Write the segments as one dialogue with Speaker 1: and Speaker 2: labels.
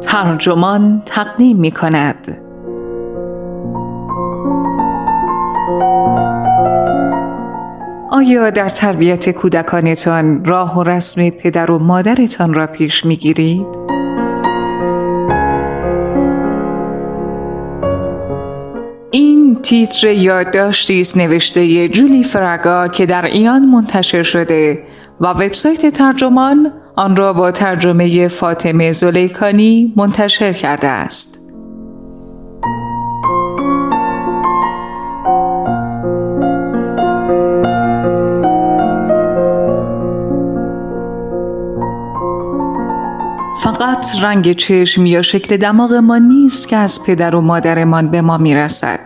Speaker 1: ترجمان تقدیم می کند آیا در تربیت کودکانتان راه و رسم پدر و مادرتان را پیش می گیرید؟ این تیتر یادداشتی است نوشته جولی فرگا که در ایان منتشر شده و وبسایت ترجمان آن را با ترجمه فاطمه زلیکانی منتشر کرده است. فقط رنگ چشم یا شکل دماغ ما نیست که از پدر و مادرمان به ما می‌رسد.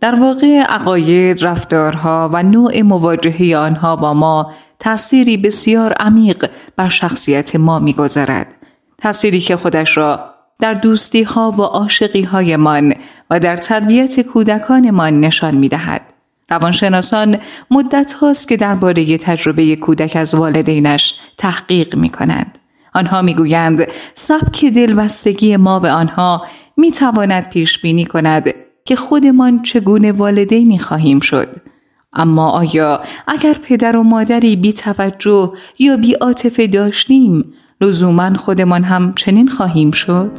Speaker 1: در واقع عقاید، رفتارها و نوع مواجهه آنها با ما تأثیری بسیار عمیق بر شخصیت ما می‌گذارد. تأثیری که خودش را در دوستی ها و عاشقی های من و در تربیت کودکانمان نشان می دهد. روانشناسان مدت هاست که درباره تجربه کودک از والدینش تحقیق می کنند. آنها می‌گویند سبک دلبستگی ما به آنها می تواند پیش بینی کند که خودمان چگونه والدینی خواهیم شد. اما آیا اگر پدر و مادری بی توجه یا بی عاطفه داشتیم لزوما خودمان هم چنین خواهیم شد؟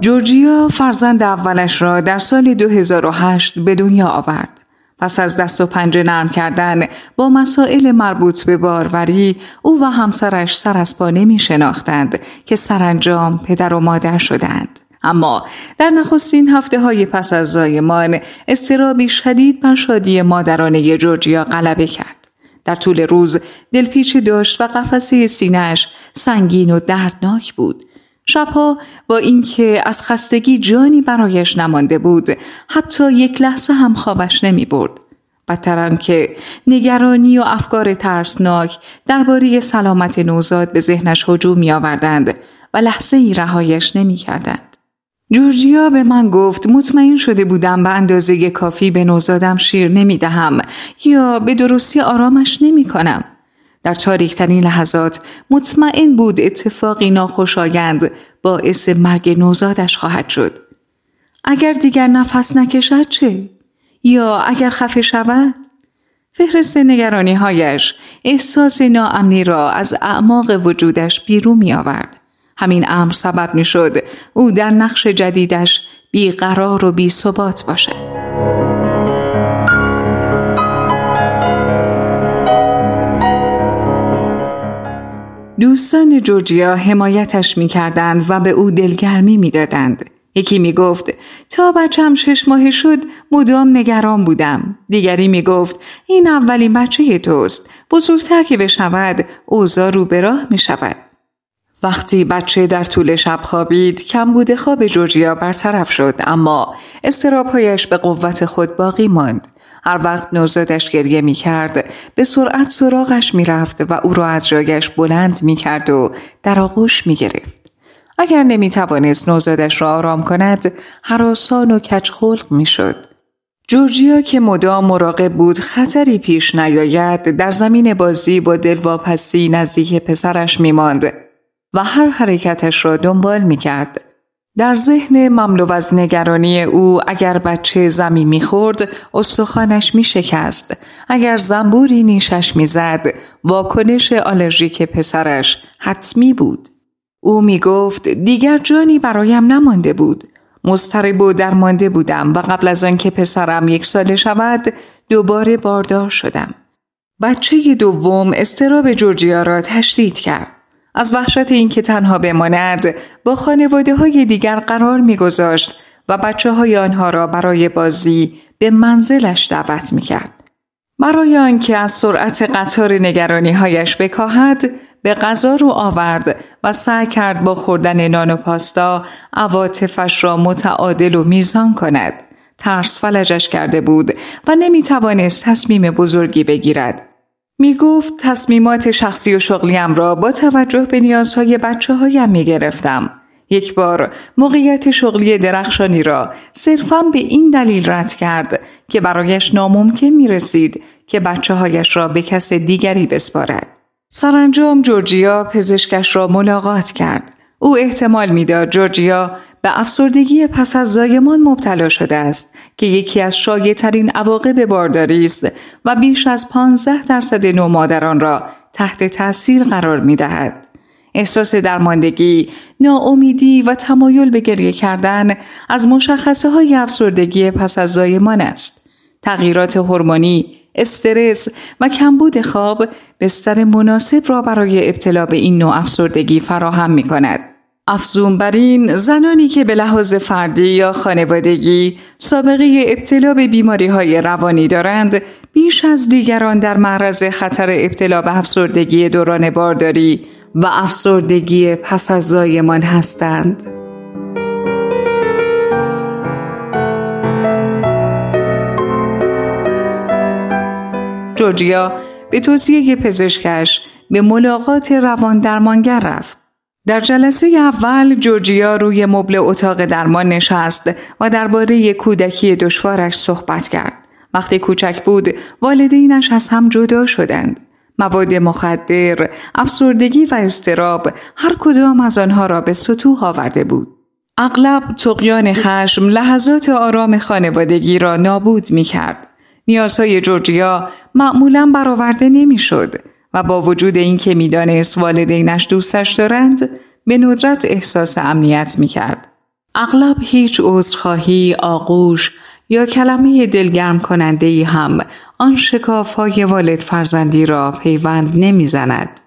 Speaker 1: جورجیا فرزند اولش را در سال 2008 به دنیا آورد. پس از دست و پنجه نرم کردن با مسائل مربوط به باروری او و همسرش سر از پا نمی شناختند که سرانجام پدر و مادر شدند. اما در نخستین هفته های پس از زایمان استرابی شدید بر شادی مادرانه جورجیا غلبه کرد. در طول روز دلپیچه داشت و قفسه سینهش سنگین و دردناک بود شبها با اینکه از خستگی جانی برایش نمانده بود حتی یک لحظه هم خوابش نمی برد. بدتر که نگرانی و افکار ترسناک درباره سلامت نوزاد به ذهنش هجوم می آوردند و لحظه ای رهایش نمی کردند. جورجیا به من گفت مطمئن شده بودم به اندازه کافی به نوزادم شیر نمی دهم یا به درستی آرامش نمی کنم. در تاریکترین لحظات مطمئن بود اتفاقی ناخوشایند باعث مرگ نوزادش خواهد شد. اگر دیگر نفس نکشد چه؟ یا اگر خفه شود؟ فهرست نگرانی هایش احساس ناامنی را از اعماق وجودش بیرون می آورد. همین امر سبب می او در نقش جدیدش بیقرار و بی ثبات باشد. دوستان جورجیا حمایتش می کردند و به او دلگرمی می دادند. یکی می گفت تا بچم شش ماهی شد مدام نگران بودم. دیگری می گفت این اولین بچه توست. بزرگتر که بشود اوضاع رو به راه می شود. وقتی بچه در طول شب خوابید کم بوده خواب جورجیا برطرف شد اما استرابهایش به قوت خود باقی ماند. هر وقت نوزادش گریه می کرد به سرعت سراغش می رفت و او را از جایش بلند می کرد و در آغوش می گرفت. اگر نمی توانست نوزادش را آرام کند حراسان و کچخلق می شد. جورجیا که مدام مراقب بود خطری پیش نیاید در زمین بازی با دلواپسی نزدیک پسرش می ماند و هر حرکتش را دنبال می کرد. در ذهن مملو از نگرانی او اگر بچه زمین می‌خورد استخوانش میشکست. اگر زنبوری نیشش می‌زد واکنش آلرژیک پسرش حتمی بود. او می‌گفت دیگر جانی برایم نمانده بود. مضطرب و درمانده بودم و قبل از آنکه پسرم یک ساله شود دوباره باردار شدم. بچه دوم استراب جورجیا را تشدید کرد. از وحشت اینکه تنها بماند با خانواده های دیگر قرار میگذاشت و بچه های آنها را برای بازی به منزلش دعوت می کرد. برای آنکه از سرعت قطار نگرانی هایش بکاهد به غذا رو آورد و سعی کرد با خوردن نان و پاستا عواطفش را متعادل و میزان کند. ترس فلجش کرده بود و نمی توانست تصمیم بزرگی بگیرد. می گفت تصمیمات شخصی و شغلیم را با توجه به نیازهای بچه هایم می گرفتم. یک بار موقعیت شغلی درخشانی را صرفا به این دلیل رد کرد که برایش ناممکن می رسید که بچه هایش را به کس دیگری بسپارد. سرانجام جورجیا پزشکش را ملاقات کرد. او احتمال می‌داد جورجیا به افسردگی پس از زایمان مبتلا شده است که یکی از ترین عواقب بارداری است و بیش از 15 درصد نومادران را تحت تاثیر قرار می دهد. احساس درماندگی، ناامیدی و تمایل به گریه کردن از مشخصه های افسردگی پس از زایمان است. تغییرات هورمونی، استرس و کمبود خواب بستر مناسب را برای ابتلا به این نوع افسردگی فراهم می کند. افزون بر این زنانی که به لحاظ فردی یا خانوادگی سابقه ابتلا به بیماری های روانی دارند بیش از دیگران در معرض خطر ابتلا به افسردگی دوران بارداری و افسردگی پس از زایمان هستند. جورجیا به توصیه پزشکش به ملاقات روان درمانگر رفت. در جلسه اول جورجیا روی مبل اتاق درمان نشست و درباره کودکی دشوارش صحبت کرد. وقتی کوچک بود والدینش از هم جدا شدند. مواد مخدر، افسردگی و استراب هر کدام از آنها را به سطوح آورده بود. اغلب تقیان خشم لحظات آرام خانوادگی را نابود می کرد. نیازهای جورجیا معمولا برآورده نمی‌شد و با وجود اینکه می‌دانست والدینش دوستش دارند به ندرت احساس امنیت می کرد. اغلب هیچ عذرخواهی، آغوش یا کلمه دلگرم کننده ای هم آن شکاف های والد فرزندی را پیوند نمی‌زند.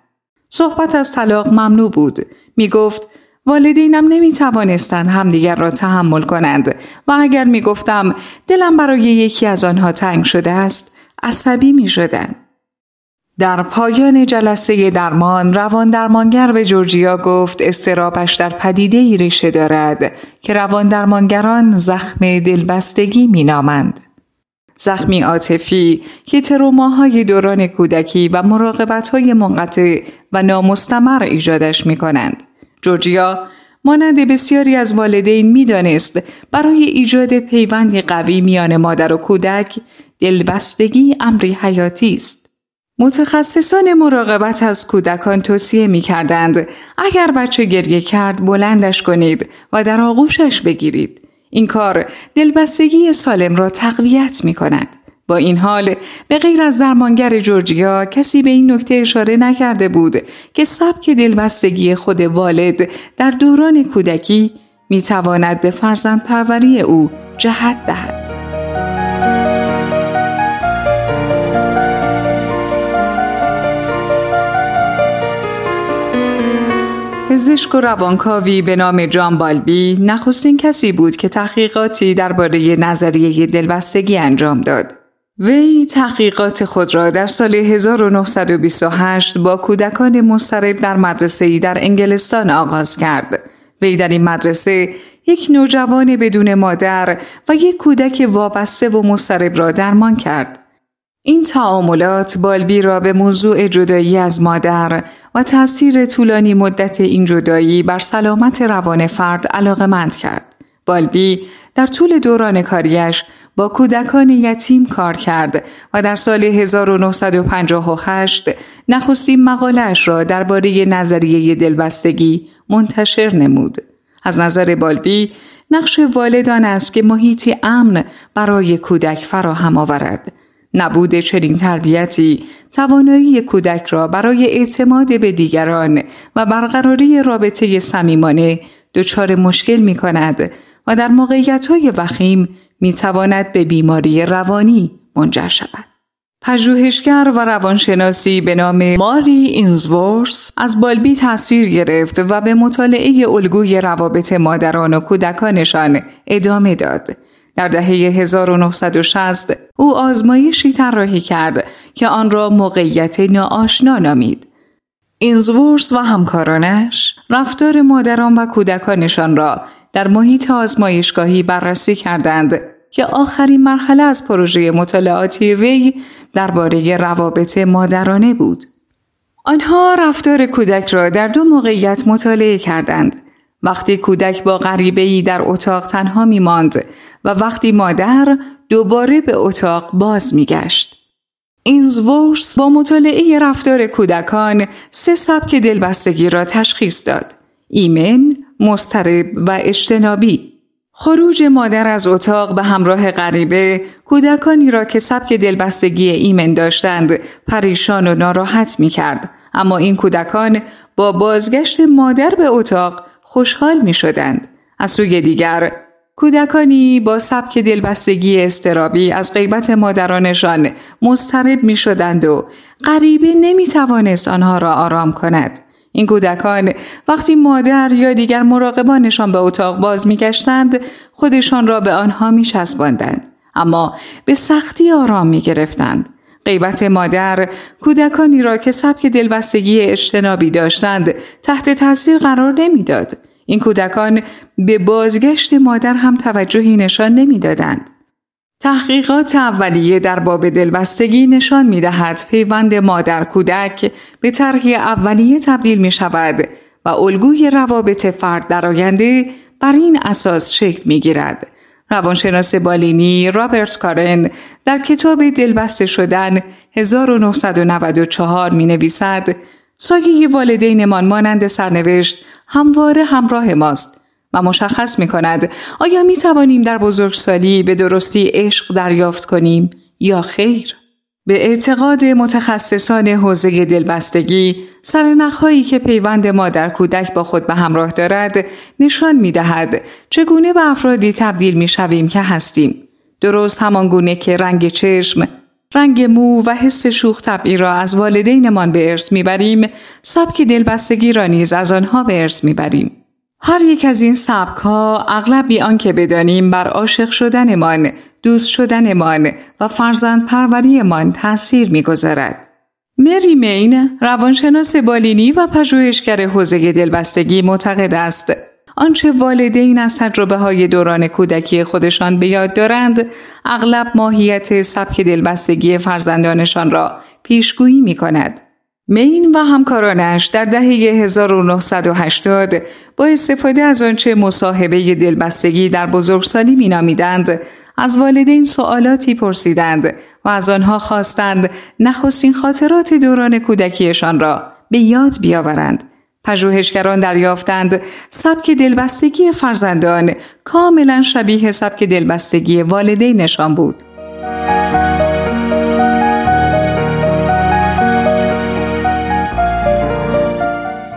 Speaker 1: صحبت از طلاق ممنوع بود. می گفت والدینم نمی توانستند همدیگر را تحمل کنند و اگر می گفتم دلم برای یکی از آنها تنگ شده است عصبی می شدن. در پایان جلسه درمان روان درمانگر به جورجیا گفت استرابش در پدیده ای ریشه دارد که روان درمانگران زخم دلبستگی می نامند. زخمی عاطفی که تروماهای دوران کودکی و مراقبتهای منقطع و نامستمر ایجادش می کنند. جورجیا مانند بسیاری از والدین می‌دانست برای ایجاد پیوندی قوی میان مادر و کودک دلبستگی امری حیاتی است. متخصصان مراقبت از کودکان توصیه می کردند اگر بچه گریه کرد بلندش کنید و در آغوشش بگیرید. این کار دلبستگی سالم را تقویت می کند. با این حال به غیر از درمانگر جورجیا کسی به این نکته اشاره نکرده بود که سبک دلبستگی خود والد در دوران کودکی می تواند به فرزند پروری او جهت دهد. پزشک و روانکاوی به نام جان بالبی نخستین کسی بود که تحقیقاتی درباره نظریه دلبستگی انجام داد. وی تحقیقات خود را در سال 1928 با کودکان مسترب در مدرسه ای در انگلستان آغاز کرد. وی در این مدرسه یک نوجوان بدون مادر و یک کودک وابسته و مسترب را درمان کرد. این تعاملات بالبی را به موضوع جدایی از مادر و تاثیر طولانی مدت این جدایی بر سلامت روان فرد علاقه مند کرد. بالبی در طول دوران کاریش با کودکان یتیم کار کرد و در سال 1958 نخستین مقالش را درباره نظریه دلبستگی منتشر نمود. از نظر بالبی نقش والدان است که محیطی امن برای کودک فراهم آورد. نبود چنین تربیتی توانایی کودک را برای اعتماد به دیگران و برقراری رابطه صمیمانه دچار مشکل می کند و در موقعیت های وخیم می تواند به بیماری روانی منجر شود. پژوهشگر و روانشناسی به نام ماری اینزورس از بالبی تاثیر گرفت و به مطالعه الگوی روابط مادران و کودکانشان ادامه داد. در دهه 1960 او آزمایشی طراحی کرد که آن را موقعیت ناآشنا نامید. اینزورس و همکارانش رفتار مادران و کودکانشان را در محیط آزمایشگاهی بررسی کردند که آخرین مرحله از پروژه مطالعاتی وی درباره روابط مادرانه بود. آنها رفتار کودک را در دو موقعیت مطالعه کردند. وقتی کودک با غریبه در اتاق تنها می ماند و وقتی مادر دوباره به اتاق باز می گشت. اینزورس با مطالعه رفتار کودکان سه سبک دلبستگی را تشخیص داد. ایمن، مسترب و اجتنابی. خروج مادر از اتاق به همراه غریبه کودکانی را که سبک دلبستگی ایمن داشتند پریشان و ناراحت می کرد. اما این کودکان با بازگشت مادر به اتاق خوشحال می شدند. از سوی دیگر کودکانی با سبک دلبستگی استرابی از غیبت مادرانشان مسترب می شدند و غریبه نمی توانست آنها را آرام کند. این کودکان وقتی مادر یا دیگر مراقبانشان به اتاق باز می گشتند خودشان را به آنها می چسباندند. اما به سختی آرام می گرفتند. غیبت مادر کودکانی را که سبک دلبستگی اجتنابی داشتند تحت تاثیر قرار نمی‌داد. این کودکان به بازگشت مادر هم توجهی نشان نمی‌دادند. تحقیقات اولیه در باب دلبستگی نشان می دهد پیوند مادر کودک به طرح اولیه تبدیل می شود و الگوی روابط فرد در آینده بر این اساس شکل می گیرد. روانشناس بالینی رابرت کارن در کتاب دلبسته شدن 1994 می نویسد سایه والدینمان مانند سرنوشت همواره همراه ماست و مشخص می کند آیا می توانیم در بزرگسالی به درستی عشق دریافت کنیم یا خیر؟ به اعتقاد متخصصان حوزه دلبستگی سرنخهایی که پیوند مادر کودک با خود به همراه دارد نشان می دهد چگونه به افرادی تبدیل می شویم که هستیم. درست همان گونه که رنگ چشم، رنگ مو و حس شوخ طبعی را از والدینمان به ارث می‌بریم، سبک دلبستگی را نیز از آنها به ارث می‌بریم. هر یک از این سبک ها اغلب بی آنکه بدانیم بر عاشق شدنمان، دوست شدنمان و فرزند پروریمان تأثیر می‌گذارد. مری مین روانشناس بالینی و پژوهشگر حوزه دلبستگی معتقد است آنچه والدین از تجربه های دوران کودکی خودشان به یاد دارند اغلب ماهیت سبک دلبستگی فرزندانشان را پیشگویی می کند. مین و همکارانش در دهه 1980 با استفاده از آنچه مصاحبه دلبستگی در بزرگسالی مینامیدند از والدین سوالاتی پرسیدند و از آنها خواستند نخستین خاطرات دوران کودکیشان را به یاد بیاورند. پژوهشگران دریافتند سبک دلبستگی فرزندان کاملا شبیه سبک دلبستگی والدینشان بود.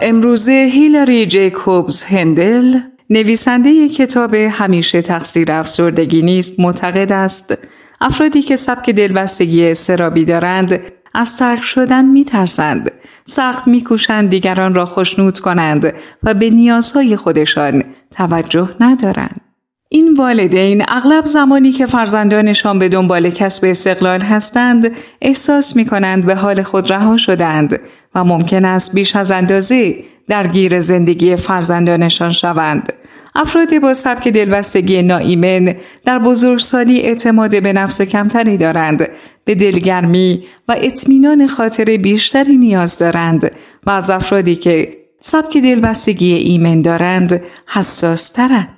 Speaker 1: امروزه هیلاری جیکوبز هندل نویسنده کتاب همیشه تقصیر افسردگی نیست معتقد است افرادی که سبک دلبستگی سرابی دارند از ترک شدن می ترسند. سخت می کوشند دیگران را خوشنود کنند و به نیازهای خودشان توجه ندارند. این والدین اغلب زمانی که فرزندانشان به دنبال کسب استقلال هستند احساس می کنند به حال خود رها شدند و ممکن است بیش از اندازه درگیر زندگی فرزندانشان شوند. افراد با سبک دلبستگی ناایمن در بزرگسالی اعتماد به نفس کمتری دارند به دلگرمی و اطمینان خاطر بیشتری نیاز دارند و از افرادی که سبک دلبستگی ایمن دارند حساس ترند.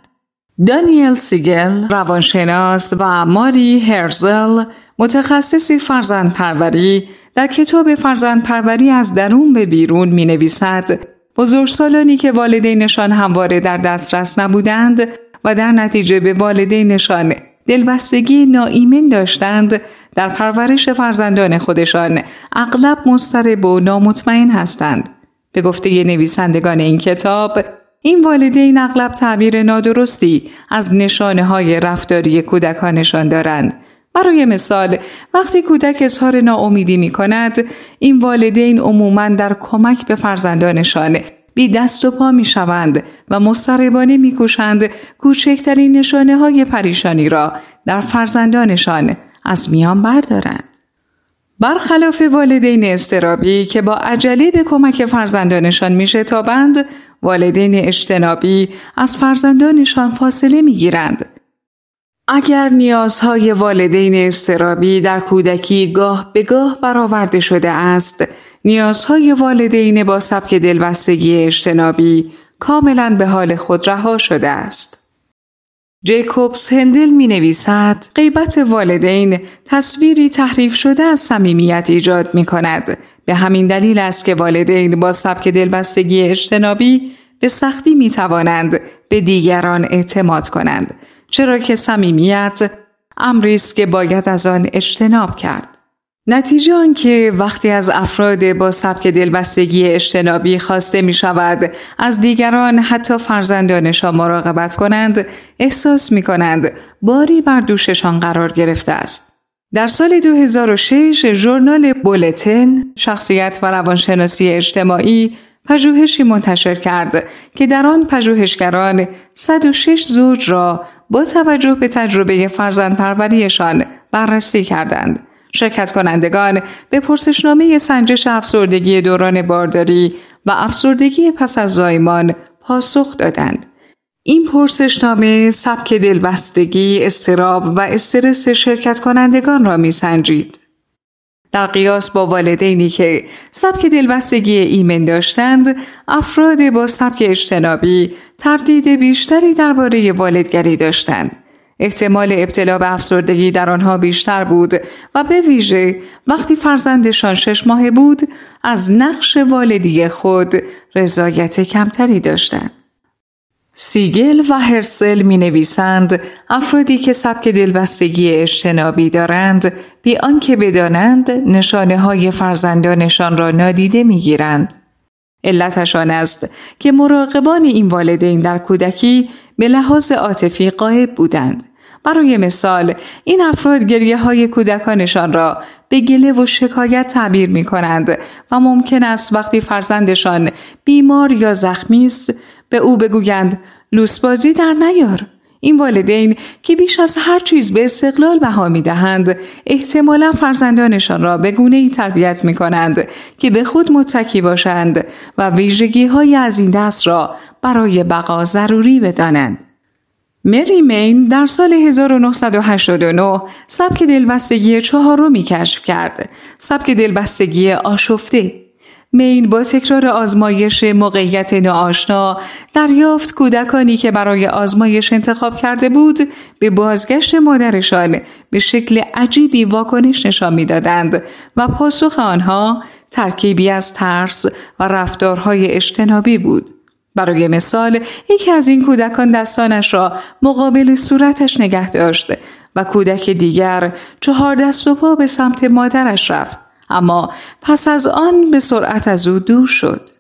Speaker 1: دانیل سیگل روانشناس و ماری هرزل متخصصی فرزند پروری در کتاب فرزند پروری از درون به بیرون می نویسد بزرگسالانی که والدینشان همواره در دسترس نبودند و در نتیجه به والدینشان دلبستگی ناایمن داشتند در پرورش فرزندان خودشان اغلب مضطرب و نامطمئن هستند. به گفته نویسندگان این کتاب این والدین اغلب تعبیر نادرستی از نشانه های رفتاری کودکانشان دارند. برای مثال وقتی کودک اظهار ناامیدی می کند این والدین عموما در کمک به فرزندانشان بی دست و پا می شوند و مستربانه می کوشند کوچکترین نشانه های پریشانی را در فرزندانشان از میان بردارند. برخلاف والدین استرابی که با عجله به کمک فرزندانشان می شتابند، والدین اجتنابی از فرزندانشان فاصله می گیرند اگر نیازهای والدین استرابی در کودکی گاه به گاه برآورده شده است، نیازهای والدین با سبک دلبستگی اجتنابی کاملا به حال خود رها شده است. جیکوبس هندل می نویسد غیبت والدین تصویری تحریف شده از صمیمیت ایجاد می کند. به همین دلیل است که والدین با سبک دلبستگی اجتنابی به سختی می توانند به دیگران اعتماد کنند چرا که صمیمیت امری است که باید از آن اجتناب کرد. نتیجه آنکه وقتی از افراد با سبک دلبستگی اجتنابی خواسته می شود از دیگران حتی فرزندانشان مراقبت کنند احساس می کنند باری بر دوششان قرار گرفته است. در سال 2006 ژورنال بولتن شخصیت و روانشناسی اجتماعی پژوهشی منتشر کرد که در آن پژوهشگران 106 زوج را با توجه به تجربه فرزند پروریشان بررسی کردند. شرکت کنندگان به پرسشنامه سنجش افسردگی دوران بارداری و افسردگی پس از زایمان پاسخ دادند. این پرسشنامه سبک دلبستگی، استراب و استرس شرکت کنندگان را می سنجید. در قیاس با والدینی که سبک دلبستگی ایمن داشتند، افراد با سبک اجتنابی تردید بیشتری درباره والدگری داشتند. احتمال ابتلا به افسردگی در آنها بیشتر بود و به ویژه وقتی فرزندشان شش ماه بود از نقش والدی خود رضایت کمتری داشتند. سیگل و هرسل می نویسند افرادی که سبک دلبستگی اجتنابی دارند بی آنکه بدانند نشانه های فرزندانشان را نادیده می گیرند. علتشان است که مراقبان این والدین در کودکی به لحاظ عاطفی قایب بودند. برای مثال این افراد گریه های کودکانشان را به گله و شکایت تعبیر می کنند و ممکن است وقتی فرزندشان بیمار یا زخمی است به او بگویند لوسبازی در نیار این والدین که بیش از هر چیز به استقلال بها می دهند احتمالا فرزندانشان را به گونه ای تربیت می کنند که به خود متکی باشند و ویژگی های از این دست را برای بقا ضروری بدانند. مری مین در سال 1989 سبک دلبستگی چهارمی کشف کرد. سبک دلبستگی آشفته مین با تکرار آزمایش موقعیت ناآشنا دریافت کودکانی که برای آزمایش انتخاب کرده بود به بازگشت مادرشان به شکل عجیبی واکنش نشان می‌دادند و پاسخ آنها ترکیبی از ترس و رفتارهای اجتنابی بود. برای مثال یکی از این کودکان دستانش را مقابل صورتش نگه داشت و کودک دیگر چهار دست و پا به سمت مادرش رفت اما پس از آن به سرعت از او دور شد.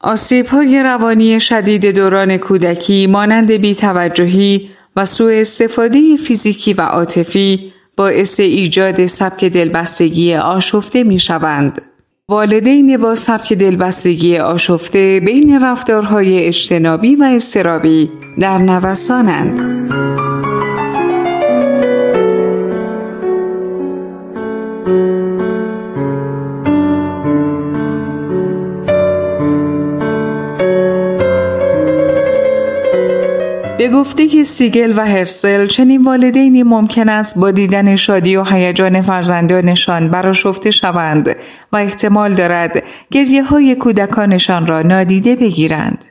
Speaker 1: آسیب های روانی شدید دوران کودکی مانند بیتوجهی و سوء استفاده فیزیکی و عاطفی باعث ایجاد سبک دلبستگی آشفته می شوند. والدین با سبک دلبستگی آشفته بین رفتارهای اجتنابی و استرابی در نوسانند. به گفته سیگل و هرسل چنین والدینی ممکن است با دیدن شادی و هیجان فرزندانشان براشفته شوند و احتمال دارد گریه های کودکانشان را نادیده بگیرند.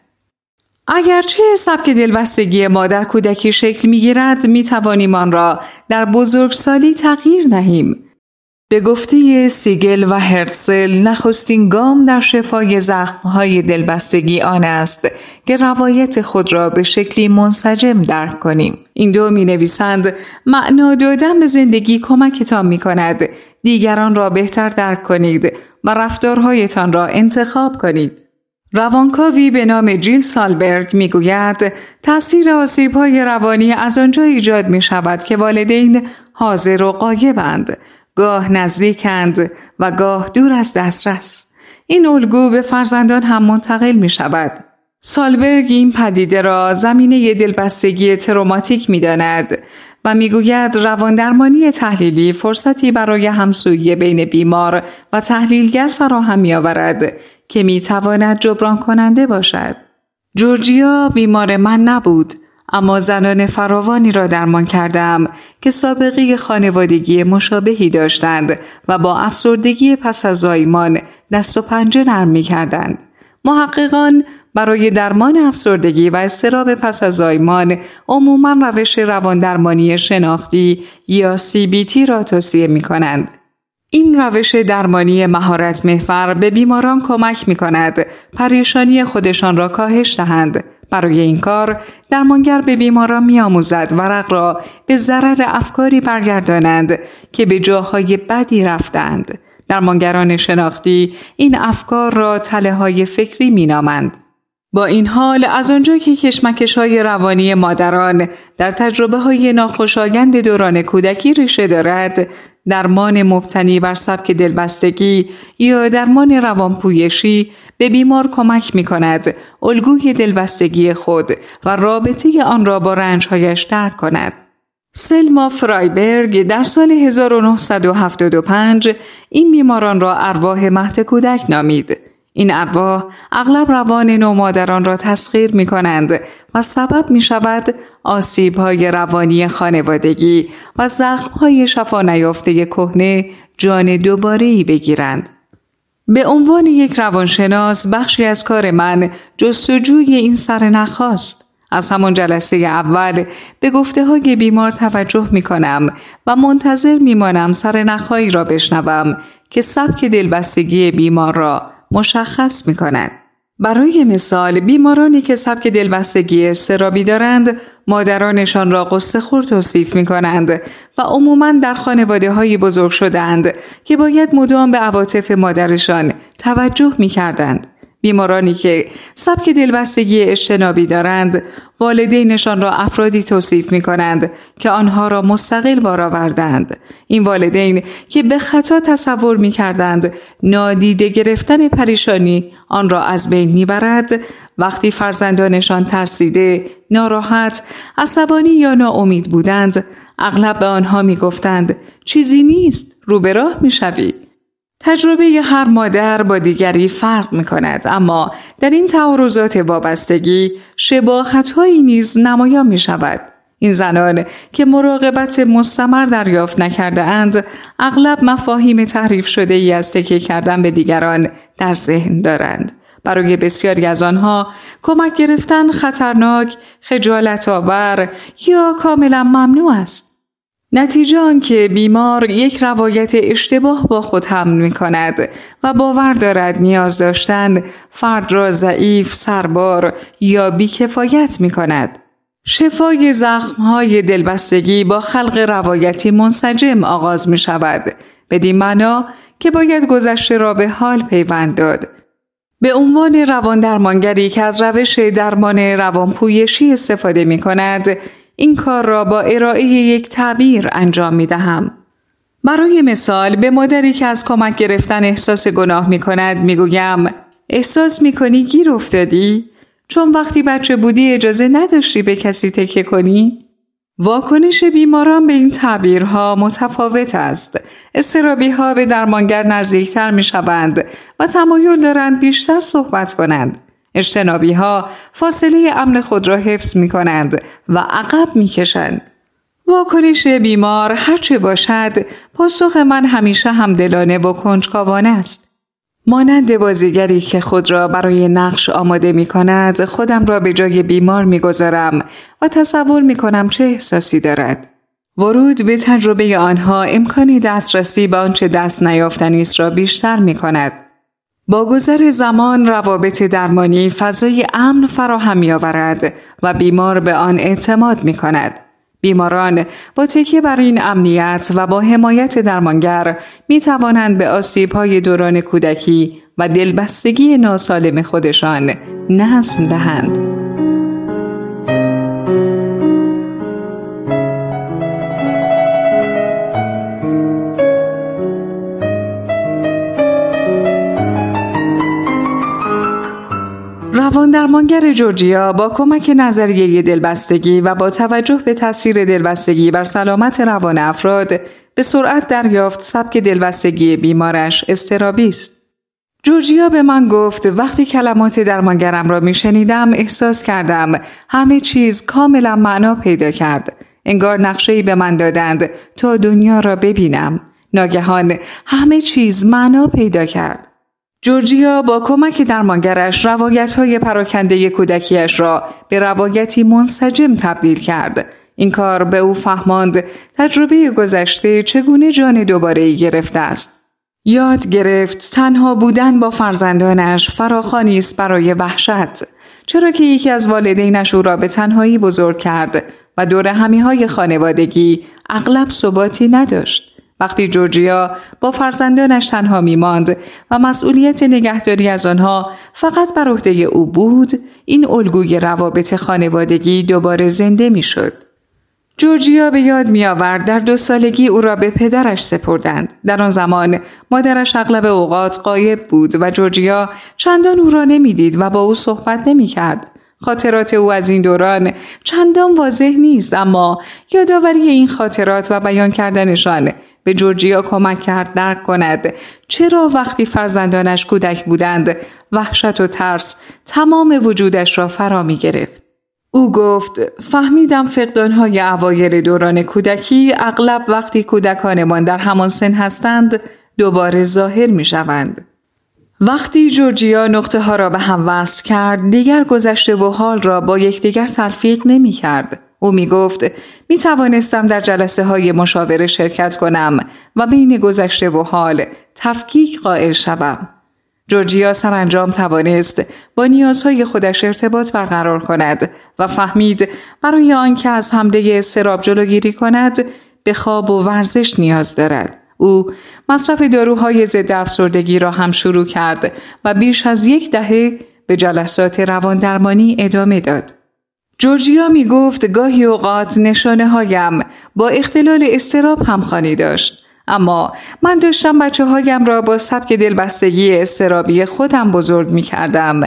Speaker 1: اگرچه سبک دلبستگی ما در کودکی شکل می گیرد می توانیم آن را در بزرگسالی تغییر دهیم به گفته سیگل و هرسل نخستین گام در شفای زخمهای دلبستگی آن است که روایت خود را به شکلی منسجم درک کنیم. این دو می نویسند معنا دادن به زندگی کمکتان می کند دیگران را بهتر درک کنید و رفتارهایتان را انتخاب کنید. روانکاوی به نام جیل سالبرگ می گوید تاثیر آسیب روانی از آنجا ایجاد می شود که والدین حاضر و قایبند گاه نزدیکند و گاه دور از دسترس. این الگو به فرزندان هم منتقل می شود. سالبرگ این پدیده را زمینه دلبستگی تروماتیک می داند و می‌گوید رواندرمانی تحلیلی فرصتی برای همسویی بین بیمار و تحلیلگر فراهم می آورد که می تواند جبران کننده باشد. جورجیا بیمار من نبود اما زنان فراوانی را درمان کردم که سابقه خانوادگی مشابهی داشتند و با افسردگی پس از زایمان دست و پنجه نرم می کردند. محققان برای درمان افسردگی و استراب پس از زایمان عموما روش رواندرمانی شناختی یا CBT را توصیه می کنند. این روش درمانی مهارت محور به بیماران کمک می کند پریشانی خودشان را کاهش دهند. برای این کار درمانگر به بیماران می آموزد ورق را به ضرر افکاری برگردانند که به جاهای بدی رفتند. درمانگران شناختی این افکار را تله های فکری می نامند. با این حال از آنجا که کشمکش های روانی مادران در تجربه های ناخوشایند دوران کودکی ریشه دارد درمان مبتنی بر سبک دلبستگی یا درمان روانپویشی به بیمار کمک می کند الگوی دلبستگی خود و رابطه آن را با رنجهایش درک کند. سلما فرایبرگ در سال 1975 این بیماران را ارواح مهد کودک نامید. این ارواح اغلب روان نومادران را تسخیر می کنند و سبب می شود آسیب های روانی خانوادگی و زخم های شفا نیافته کهنه جان دوباره بگیرند. به عنوان یک روانشناس بخشی از کار من جستجوی این سرنخ است. از همان جلسه اول به گفته های بیمار توجه می کنم و منتظر می مانم سرنخهایی را بشنوم که سبک دلبستگی بیمار را مشخص می کند. برای مثال بیمارانی که سبک دلبستگی سرابی دارند مادرانشان را قصه خور توصیف می کنند و عموما در خانواده های بزرگ شدند که باید مدام به عواطف مادرشان توجه می کردند. بیمارانی که سبک دلبستگی اجتنابی دارند والدینشان را افرادی توصیف می کنند که آنها را مستقل بار آوردند این والدین که به خطا تصور می کردند نادیده گرفتن پریشانی آن را از بین می برد وقتی فرزندانشان ترسیده ناراحت عصبانی یا ناامید بودند اغلب به آنها می گفتند چیزی نیست رو به راه می شوی. تجربه هر مادر با دیگری فرق می کند اما در این تعارضات وابستگی شباهت هایی نیز نمایان می شود. این زنان که مراقبت مستمر دریافت نکرده اند اغلب مفاهیم تحریف شده ای از تکیه کردن به دیگران در ذهن دارند. برای بسیاری از آنها کمک گرفتن خطرناک، خجالت آور یا کاملا ممنوع است. نتیجه آنکه بیمار یک روایت اشتباه با خود حمل می کند و باور دارد نیاز داشتن فرد را ضعیف، سربار یا بیکفایت می کند. شفای زخمهای دلبستگی با خلق روایتی منسجم آغاز می شود. بدین معنا که باید گذشته را به حال پیوند داد. به عنوان روان درمانگری که از روش درمان روانپویشی استفاده می کند، این کار را با ارائه یک تعبیر انجام می دهم. برای مثال به مادری که از کمک گرفتن احساس گناه می کند می گویم احساس می کنی گیر افتادی؟ چون وقتی بچه بودی اجازه نداشتی به کسی تکه کنی؟ واکنش بیماران به این تعبیرها متفاوت است. استرابی ها به درمانگر نزدیکتر می شوند و تمایل دارند بیشتر صحبت کنند. اجتنابی ها فاصله امن خود را حفظ می کنند و عقب می کشند. واکنش بیمار هرچه باشد پاسخ من همیشه همدلانه و کنجکاوانه است. مانند بازیگری که خود را برای نقش آماده می کند خودم را به جای بیمار می گذارم و تصور می کنم چه احساسی دارد. ورود به تجربه آنها امکانی دسترسی به آنچه دست نیافتنی است را بیشتر می کند. با گذر زمان روابط درمانی فضای امن فراهم می آورد و بیمار به آن اعتماد می کند. بیماران با تکیه بر این امنیت و با حمایت درمانگر می توانند به آسیب های دوران کودکی و دلبستگی ناسالم خودشان نظم دهند. روان درمانگر جورجیا با کمک نظریه دلبستگی و با توجه به تاثیر دلبستگی بر سلامت روان افراد به سرعت دریافت سبک دلبستگی بیمارش استرابی است. جورجیا به من گفت وقتی کلمات درمانگرم را می شنیدم احساس کردم همه چیز کاملا معنا پیدا کرد. انگار نقشه به من دادند تا دنیا را ببینم. ناگهان همه چیز معنا پیدا کرد. جورجیا با کمک درمانگرش روایت های پراکنده کودکیش را به روایتی منسجم تبدیل کرد. این کار به او فهماند تجربه گذشته چگونه جان دوباره گرفته است. یاد گرفت تنها بودن با فرزندانش فراخانی است برای وحشت چرا که یکی از والدینش او را به تنهایی بزرگ کرد و دور همی های خانوادگی اغلب ثباتی نداشت. وقتی جورجیا با فرزندانش تنها می ماند و مسئولیت نگهداری از آنها فقط بر عهده او بود، این الگوی روابط خانوادگی دوباره زنده می شد. جورجیا به یاد می آورد در دو سالگی او را به پدرش سپردند. در آن زمان مادرش اغلب اوقات قایب بود و جورجیا چندان او را نمی‌دید و با او صحبت نمی کرد. خاطرات او از این دوران چندان واضح نیست اما یادآوری این خاطرات و بیان کردنشان به جورجیا کمک کرد درک کند چرا وقتی فرزندانش کودک بودند وحشت و ترس تمام وجودش را فرا می گرفت. او گفت فهمیدم فقدانهای اوایل دوران کودکی اغلب وقتی کودکانمان در همان سن هستند دوباره ظاهر می شوند. وقتی جورجیا نقطه ها را به هم وصل کرد دیگر گذشته و حال را با یکدیگر تلفیق نمی کرد. او می گفت می توانستم در جلسه های مشاوره شرکت کنم و بین گذشته و حال تفکیک قائل شوم. جورجیا سرانجام توانست با نیازهای خودش ارتباط برقرار کند و فهمید برای آنکه از حمله سراب جلوگیری کند به خواب و ورزش نیاز دارد. او مصرف داروهای ضد افسردگی را هم شروع کرد و بیش از یک دهه به جلسات رواندرمانی ادامه داد. جورجیا می گفت گاهی اوقات نشانه هایم با اختلال استراب همخانی داشت. اما من داشتم بچه هایم را با سبک دلبستگی استرابی خودم بزرگ می کردم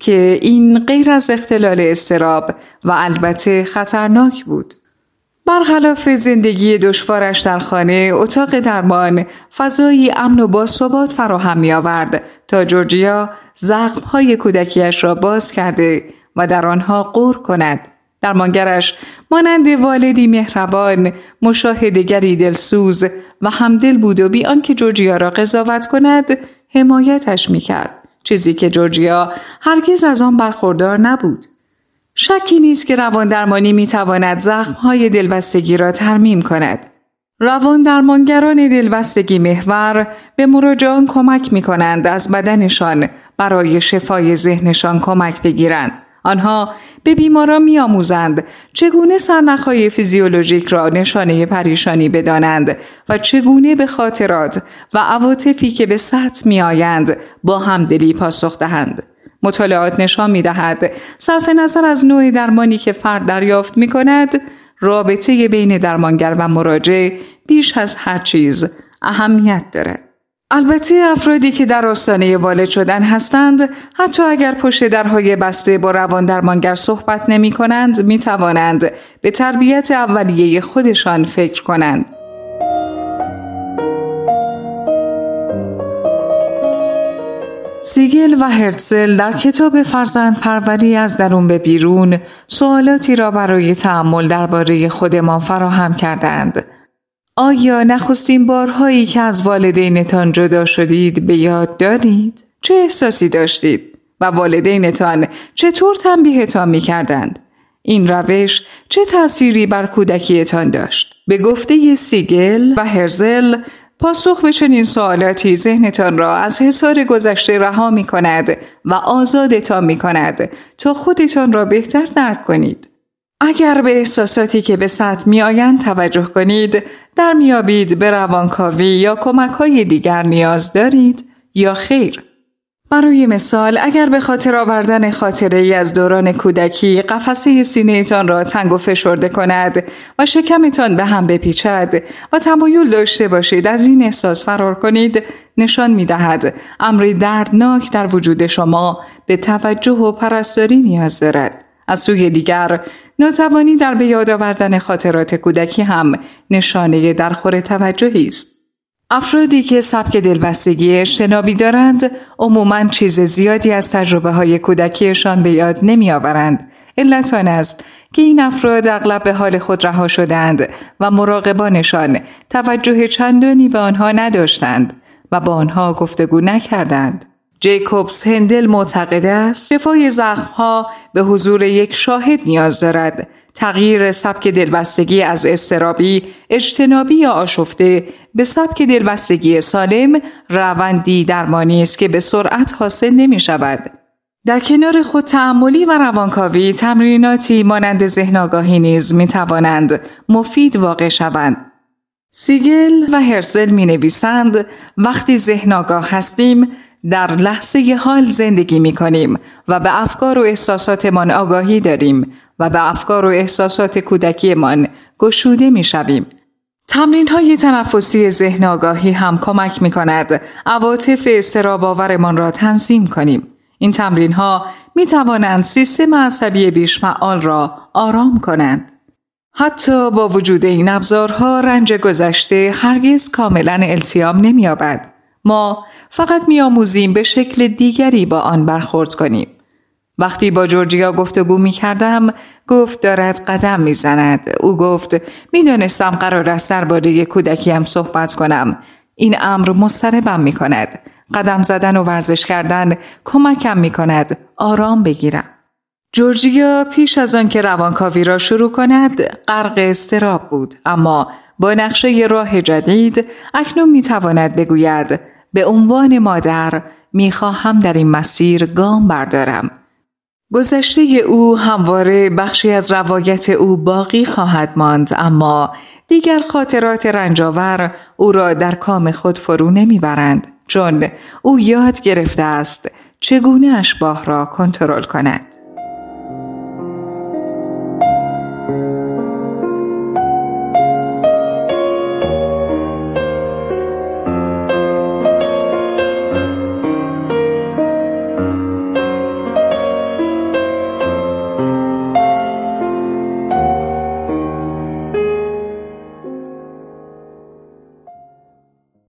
Speaker 1: که این غیر از اختلال استراب و البته خطرناک بود. برخلاف زندگی دشوارش در خانه اتاق درمان فضایی امن و باثبات فراهم می آورد تا جورجیا زخمهای کودکیش را باز کرده و در آنها قور کند. درمانگرش مانند والدی مهربان مشاهدگری دلسوز و همدل بود و بی آنکه جورجیا را قضاوت کند حمایتش می‌کرد چیزی که جورجیا هرگز از آن برخوردار نبود شکی نیست که روان درمانی می تواند زخم های دلبستگی را ترمیم کند. روان درمانگران دلبستگی محور به مراجعان کمک می کنند از بدنشان برای شفای ذهنشان کمک بگیرند. آنها به بیماران می آموزند چگونه سرنخهای فیزیولوژیک را نشانه پریشانی بدانند و چگونه به خاطرات و عواطفی که به سطح می آیند با همدلی پاسخ دهند. مطالعات نشان می دهد صرف نظر از نوع درمانی که فرد دریافت می کند رابطه بین درمانگر و مراجع بیش از هر چیز اهمیت دارد. البته افرادی که در آستانه والد شدن هستند حتی اگر پشت درهای بسته با روان درمانگر صحبت نمی کنند می توانند به تربیت اولیه خودشان فکر کنند. سیگل و هرتزل در کتاب فرزند پروری از درون به بیرون سوالاتی را برای تعمل درباره خودمان فراهم کردند. آیا نخستین بارهایی که از والدینتان جدا شدید به یاد دارید؟ چه احساسی داشتید؟ و والدینتان چطور تنبیهتان می کردند؟ این روش چه تأثیری بر کودکیتان داشت؟ به گفته سیگل و هرزل پاسخ به چنین سوالاتی ذهنتان را از حسار گذشته رها می کند و آزادتان می کند تا خودتان را بهتر درک کنید. اگر به احساساتی که به سطح می آیند توجه کنید، در میابید به روانکاوی یا کمک های دیگر نیاز دارید یا خیر. برای مثال اگر به خاطر آوردن خاطره ای از دوران کودکی قفسه سینهتان را تنگ و فشرده کند و شکمتان به هم بپیچد و تمایل داشته باشید از این احساس فرار کنید نشان می دهد امری دردناک در وجود شما به توجه و پرستاری نیاز دارد. از سوی دیگر ناتوانی در به یاد آوردن خاطرات کودکی هم نشانه درخور توجهی است. افرادی که سبک دلبستگی اجتنابی دارند عموما چیز زیادی از تجربه های کودکیشان به یاد نمی آورند. علت آن است که این افراد اغلب به حال خود رها شدند و مراقبانشان توجه چندانی به آنها نداشتند و با آنها گفتگو نکردند. جیکوبس هندل معتقد است شفای زخمها به حضور یک شاهد نیاز دارد تغییر سبک دلبستگی از استرابی، اجتنابی یا آشفته به سبک دلبستگی سالم روندی درمانی است که به سرعت حاصل نمی شود. در کنار خود تعملی و روانکاوی تمریناتی مانند ذهن آگاهی نیز می توانند مفید واقع شوند. سیگل و هرسل می نویسند وقتی ذهن آگاه هستیم در لحظه حال زندگی می کنیم و به افکار و احساساتمان آگاهی داریم و به افکار و احساسات کودکیمان گشوده می شویم. تمرین های تنفسی ذهن آگاهی هم کمک می کند عواطف استراباورمان را تنظیم کنیم. این تمرین ها می توانند سیستم عصبی بیش فعال را آرام کنند. حتی با وجود این ابزارها رنج گذشته هرگز کاملا التیام نمییابد. ما فقط میآموزیم به شکل دیگری با آن برخورد کنیم. وقتی با جورجیا گفتگو می کردم گفت دارد قدم می زند. او گفت می‌دانستم قرار است درباره کودکیم صحبت کنم. این امر مستربم می کند. قدم زدن و ورزش کردن کمکم می کند آرام بگیرم. جورجیا پیش از آن که روانکاوی را شروع کند غرق استراب بود اما با نقشه راه جدید اکنون می تواند بگوید به عنوان مادر می‌خواهم در این مسیر گام بردارم. گذشته او همواره بخشی از روایت او باقی خواهد ماند اما دیگر خاطرات رنجاور او را در کام خود فرو نمی‌برند چون او یاد گرفته است چگونه اشباه را کنترل کند.